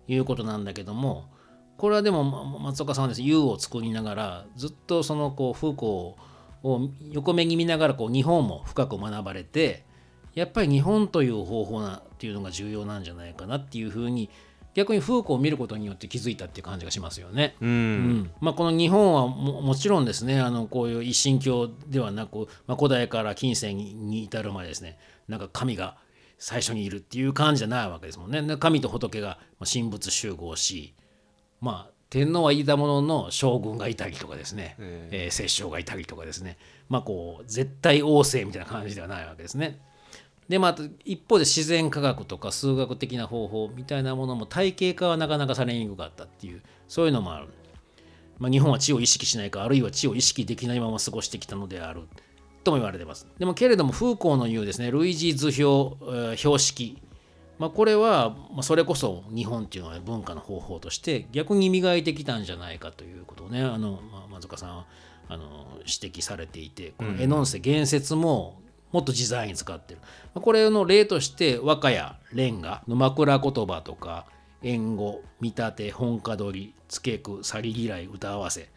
いうことなんだけどもこれはでも松岡さんはですね U を作りながらずっとそのこうフーコーを横目に見ながらこう日本も深く学ばれてやっぱり日本という方法なっていうのが重要なんじゃないかなっていうふうに逆にフーコーを見ることによって気づいたっていう感じがしますよね。うんうんまあ、この日本はももちろんですねあのこういう一神教ではなく、まあ、古代から近世に至るまでですねなんか神が最初にいるっていう感じじゃないわけですもんね。で神と仏がまあ神仏集合しまあ天皇はいたものの将軍がいたりとかですね、ええー摂政がいたりとかですねまあこう絶対王政みたいな感じではないわけですね。でまあ一方で自然科学とか数学的な方法みたいなものも体系化はなかなかされにくかったっていうそういうのもある。まあ、日本は知を意識しないかあるいは知を意識できないまま過ごしてきたのであるとも言われてます。でもけれどもフーコーの言うですね類似図表、えー標識まあ、これは、まあ、それこそ日本っていうのは文化の方法として逆に磨いてきたんじゃないかということをねあの、まあ、松岡さんはあの指摘されていてこのエノンセ言説ももっと自在に使ってる、まあ、これの例として和歌やレンガの枕言葉とか縁語見立て本歌取り付け句去り嫌い歌合わせ。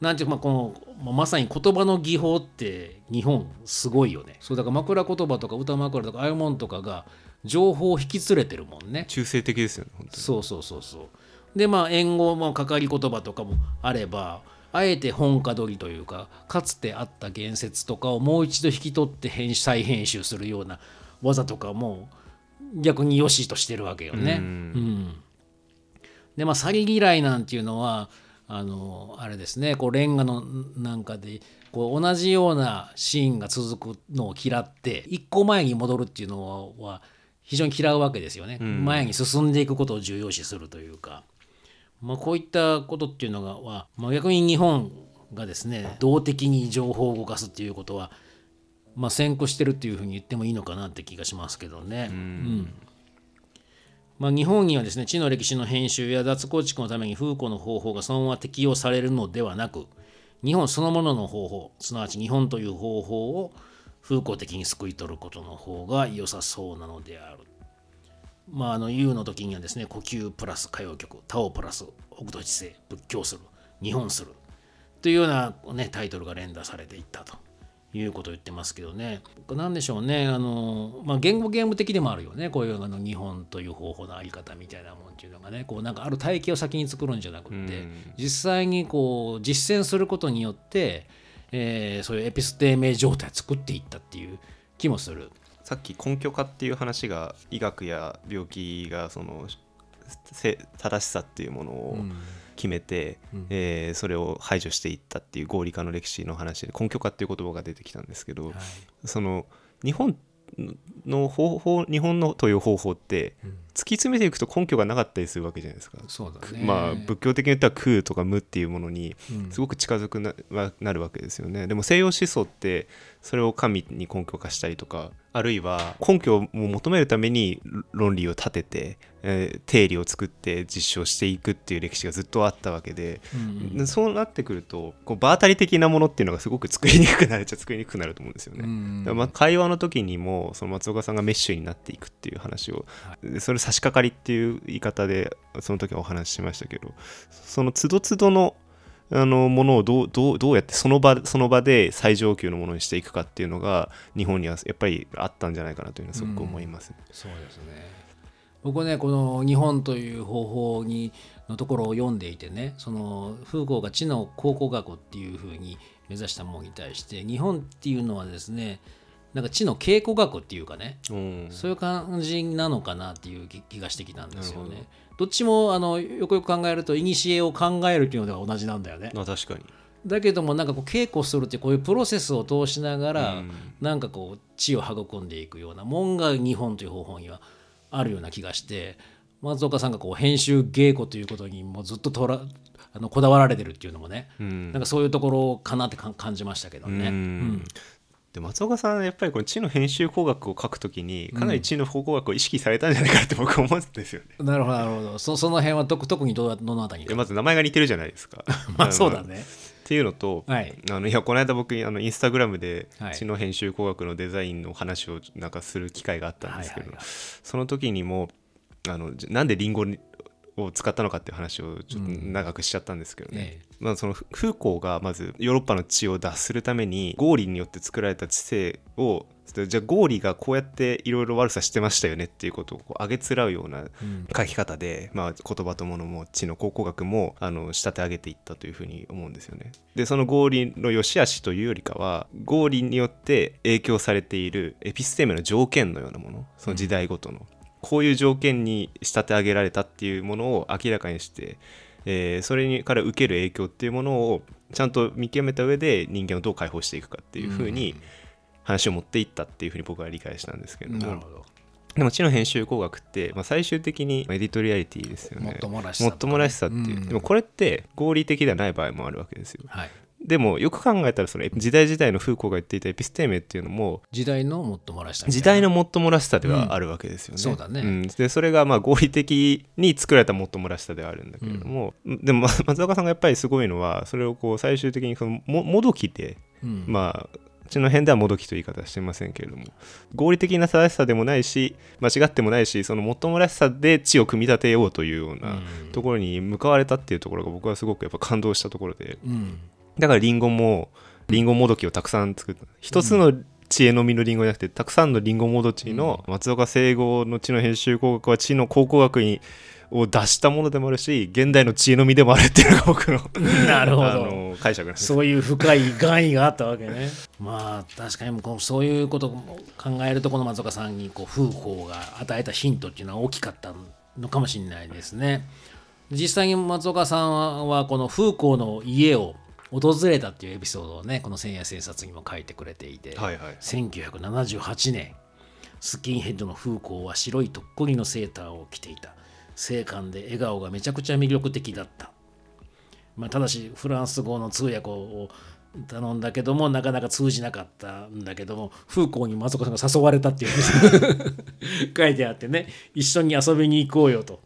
なんていうかまあこのまさに言葉の技法って日本すごいよね。そうだから枕言葉とか歌枕とかああいうもんとかが情報を引き連れてるもんね。中性的ですよね本当に。そうそうそうそう。でまあ縁語もかかり言葉とかもあればあえて本歌取りというかかつてあった言説とかをもう一度引き取って編集再編集するような技とかも逆に良しとしてるわけよね。うん。うん。でまあ去り嫌いなんていうのはあのあれですねこうレンガのなんかでこう同じようなシーンが続くのを嫌って一個前に戻るっていうのは非常に嫌うわけですよね、ん。前に進んでいくことを重要視するというか、まあ、こういったことっていうのがは、まあ、逆に日本がですね動的に情報を動かすっていうことは、まあ、先行してるっていうふうに言ってもいいのかなって気がしますけどね。うんまあ、日本にはですね知の歴史の編集や脱構築のためにフーコーの方法がそのまま適用されるのではなく日本そのものの方法すなわち日本という方法を風光的に救い取ることの方が良さそうなのである。まあ、あの U の時にはですね呼吸プラス歌謡曲タオプラス北斗七星仏教する日本するというような、ね、タイトルが連打されていったということを言ってますけどね。何でしょうねあの、まあ、言語ゲーム的でもあるよね。こういうあの日本という方法のあり方みたいなもんっていうのがね。こうなんかある体系を先に作るんじゃなくって、うん。実際にこう実践することによって、えーそういうエピステーメ状態を作っていったっていう気もする。さっき根拠化っていう話が医学や病気がそのせ正しさっていうものを決めて、えーそれを排除していったっていう合理化の歴史の話で根拠化っていう言葉が出てきたんですけど、はい。その日本の方法日本のという方法って突き詰めていくと根拠がなかったりするわけじゃないですか。そうだね。まあ仏教的に言ったら空とか無っていうものにうん。すごく近づくな,、はなるわけですよね。でも西洋思想ってそれを神に根拠化したりとかあるいは根拠を求めるために論理を立てて、えー定理を作って実証していくっていう歴史がずっとあったわけで、うん。でそうなってくるとこう場当たり的なものっていうのがすごく作りにくくなるっちゃ作りにくくなると思うんですよね。うん。だからまあ会話の時にもその松岡さんがメッシュになっていくっていう話を、でそれ差し掛かりっていう言い方でその時はお話ししましたけどその都度都度のあのものをどうどうどうやってその場その場で最上級のものにしていくかっていうのが日本にはやっぱりあったんじゃないかなというのはすごく思います。そうですね僕ねこの日本という方法にのところを読んでいてねそのフーコーが知の考古学っていうふうに目指したものに対して日本っていうのはですねなんか知の稽古学っていうかねうんそういう感じなのかなっていう気気がしてきたんですよね。どっちもあのよくよく考えると古を考えるっていうのでは同じなんだよね。あ確かに。だけどもなんかこう稽古するってこういうプロセスを通しながら、うんなんかこう知を育んでいくようなもんが日本という方法にはあるような気がして松岡さんがこう編集稽古ということにもうずっととらあのこだわられてるっていうのもね、うんなんかそういうところかなってか感じましたけどね。うんうんで松岡さんやっぱりこの知の編集工学を書くときにかなり知の工学を意識されたんじゃないかって僕は思うんですよね。なるほどなるほどそその辺は特特にどうどのあたりまず名前が似てるじゃないですか。まあそうだね。っていうのと、はいあのいやこの間僕あのインスタグラムではい知の編集工学のデザインの話をなんかする機会があったんですけど、はいはいはいその時にもあのなんでリンゴを使ったのかっていう話をちょっと長くしちゃったんですけどね、ええ。まあ、そのフフーコーがまずヨーロッパの地を脱するためにゴーリによって作られた知性をじゃあゴーリがこうやっていろいろ悪さしてましたよねっていうことをこう上げつらうような書き方で、まあ、言葉とものも知の考古学もあの仕立て上げていったというふうに思うんですよね。でそのゴーリの良し悪しというよりかはゴーリによって影響されているエピステームの条件のようなものその時代ごとの、こういう条件に仕立て上げられたっていうものを明らかにして、えーそれにから受ける影響っていうものをちゃんと見極めた上で人間をどう解放していくかっていうふうに話を持っていったっていうふうに僕は理解したんですけれども、なるほど。でも知の編集工学って、まあ、最終的にエディトリアリティですよね。もっともらしさねもっともらしさっていう、うんでもこれって合理的ではない場合もあるわけですよ。はい。でもよく考えたらその時代時代のフーコーが言っていたエピステーメっていうのも時代のもっともらしたみたいな。時代のもっともらしさではあるわけですよね。そうだね。ん。でそれがまあ合理的に作られたもっともらしさではあるんだけれども、でもま松岡さんがやっぱりすごいのはそれをこう最終的にそのももどきでうん。まあうちの辺ではもどきという言い方はしてませんけれども合理的な正しさでもないし間違ってもないしそのもっともらしさで地を組み立てようというようなうん。ところに向かわれたっていうところが僕はすごくやっぱ感動したところでうんだからリンゴもリンゴもどきをたくさん作った一つの知恵の実のリンゴじゃなくてたくさんのリンゴもどきの松岡聖吾の知の編集工学は知の考古学にを出したものでもあるし現代の知恵の実でもあるっていうのが僕の なるほど解釈なんですそういう深い願意があったわけね。まあ確かにこうそういうことを考えるとこの松岡さんにこう風光が与えたヒントっていうのは大きかったのかもしれないですね。実際に松岡さんはこの風光の家を訪れたっていうエピソードをねこの千夜千冊にも書いてくれていて、はいはい。1978年スキンヘッドの風光は白いとっくりのセーターを着ていた。精悍で笑顔がめちゃくちゃ魅力的だった。まあ、ただしフランス語の通訳を頼んだけどもなかなか通じなかったんだけども風光に松岡さんが誘われたっていう。書いてあってね一緒に遊びに行こうよと。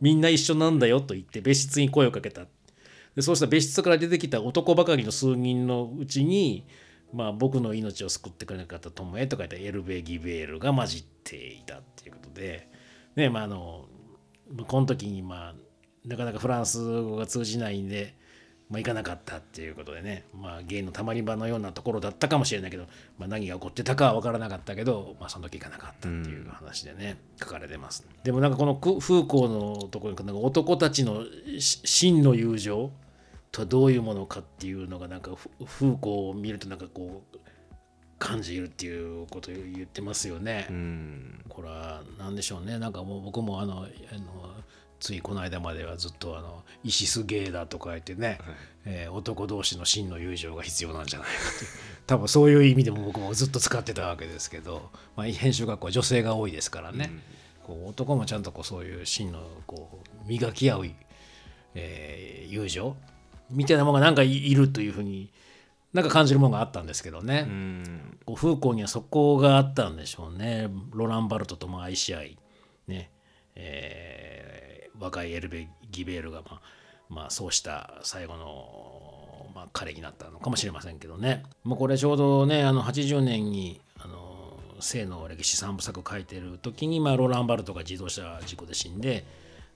みんな一緒なんだよと言って別室に声をかけたでそうした別室から出てきた男ばかりの数人のうちに、まあ、僕の命を救ってくれなかった友へと書いたエルベ・ギベールが混じっていたっていうことでねまああのこの時にまあなかなかフランス語が通じないんで、まあ、行かなかったっていうことでね、まあ、芸のたまり場のようなところだったかもしれないけど、まあ、何が起こってたかは分からなかったけど、まあ、その時行かなかったっていう話でね、書かれてます。でもなんかこの風光のところになんか男たちの真の友情とはどういうものかっていうのがなんかふ風光を見るとなんかこう感じるっていうことを言ってますよね。うん。これは何でしょうね。なんかもう僕もあのあのついこの間まではずっとあのイシスゲーだとか言ってね、えー男同士の真の友情が必要なんじゃないかって。いう多分そういう意味でも僕もずっと使ってたわけですけど、まあ、編集学校は女性が多いですからね、こう男もちゃんとこうそういう真のこう磨き合う、えー友情みたいなものがなんかいるというふうになんか感じるものがあったんですけどね。うんこう風光にはそこがあったんでしょうね。ロランバルトとも愛し合い、ねえー若いエルベ・ギベールが、まあまあ、そうした最後の、まあ、彼になったのかもしれませんけどね。もうこれちょうどねあの80年にあの性の歴史三部作書いてる時に、まあ、ロランバルトが自動車事故で死んで、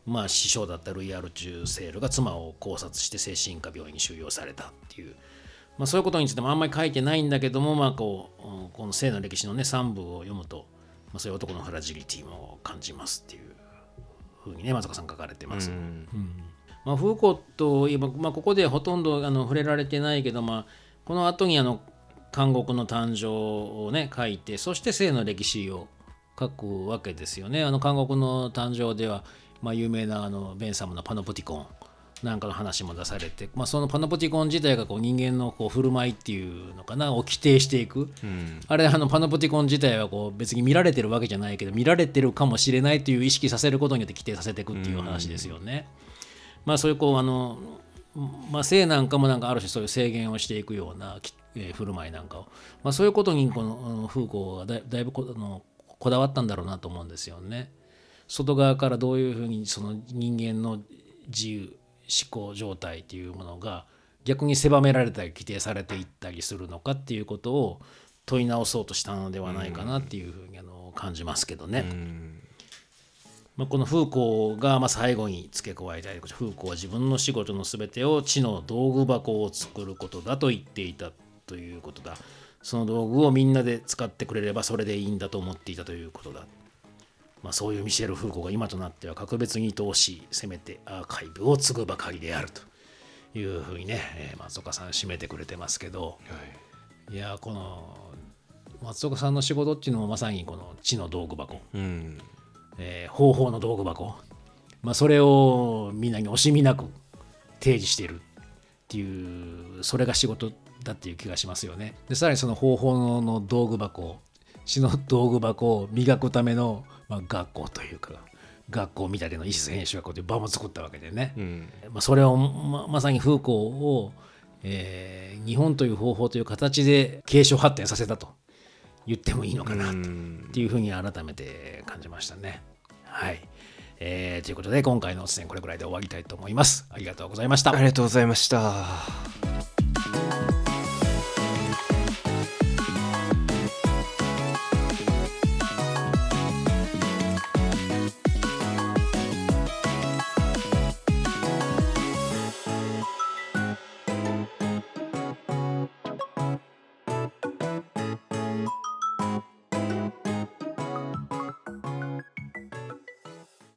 まあ、師匠だったルイ・アルチューセールが妻を考察して精神科病院に収容されたっていう。まあ、そういうことについてもあんまり書いてないんだけども、まあこううんこの性の歴史のね3部を読むと、まあ、そういう男のフラジリティも感じますっていうふうにね松岡さん書かれてます。うんまあ、フーコーといえば、まあ、ここでほとんどあの触れられてないけど、まあ、この後にあの監獄の誕生をね書いてそして性の歴史を書くわけですよね。あの監獄の誕生では、まあ、有名なあのベンサムのパノプティコンなんかの話も出されて、まあ、そのパノプティコン自体がこう人間のこう振る舞いっていうのかなを規定していく、うんあれあのパノプティコン自体はこう別に見られてるわけじゃないけど見られてるかもしれないという意識させることによって規定させていくっていう話ですよね。まあそういうこうあの、まあ、性なんかもなんかある種そういう制限をしていくようなきえー振る舞いなんかを、まあ、そういうことにこのフーコーがだいだいぶこあのこだわったんだろうなと思うんですよね。外側からどういうふうにその人間の自由思考状態っていうものが逆に狭められたり規定されていったりするのかっていうことを問い直そうとしたのではないかなっていうふうにあの感じますけどね。うん。まあ、このフーコーがまあ最後に付け加えたいフーコーは自分の仕事の全てを知の道具箱を作ることだと言っていたということだ。その道具をみんなで使ってくれればそれでいいんだと思っていたということだ、まあ、そういうミシェル・フーコーが今となっては格別に愛しせめてアーカイブを継ぐばかりであるというふうにね、えー松岡さん締めてくれてますけど。い。やーこの松岡さんの仕事っていうのもまさにこの知の道具箱。うん。えー方法の道具箱、まあ、それをみんなに惜しみなく提示しているっていうそれが仕事だっていう気がしますよね。でさらにその方法の道具箱詩の道具箱を磨くための、まあ、学校というか学校みたいなの一室編集学校という場も作ったわけでね、うんまあ、それをままさにフーコーを、えー日本という方法という形で継承発展させたと言ってもいいのかなうんっていうふうに改めて感じましたね。はい。えーということで今回の出演これぐらいで終わりたいと思います。ありがとうございましたあ。りがとうございました。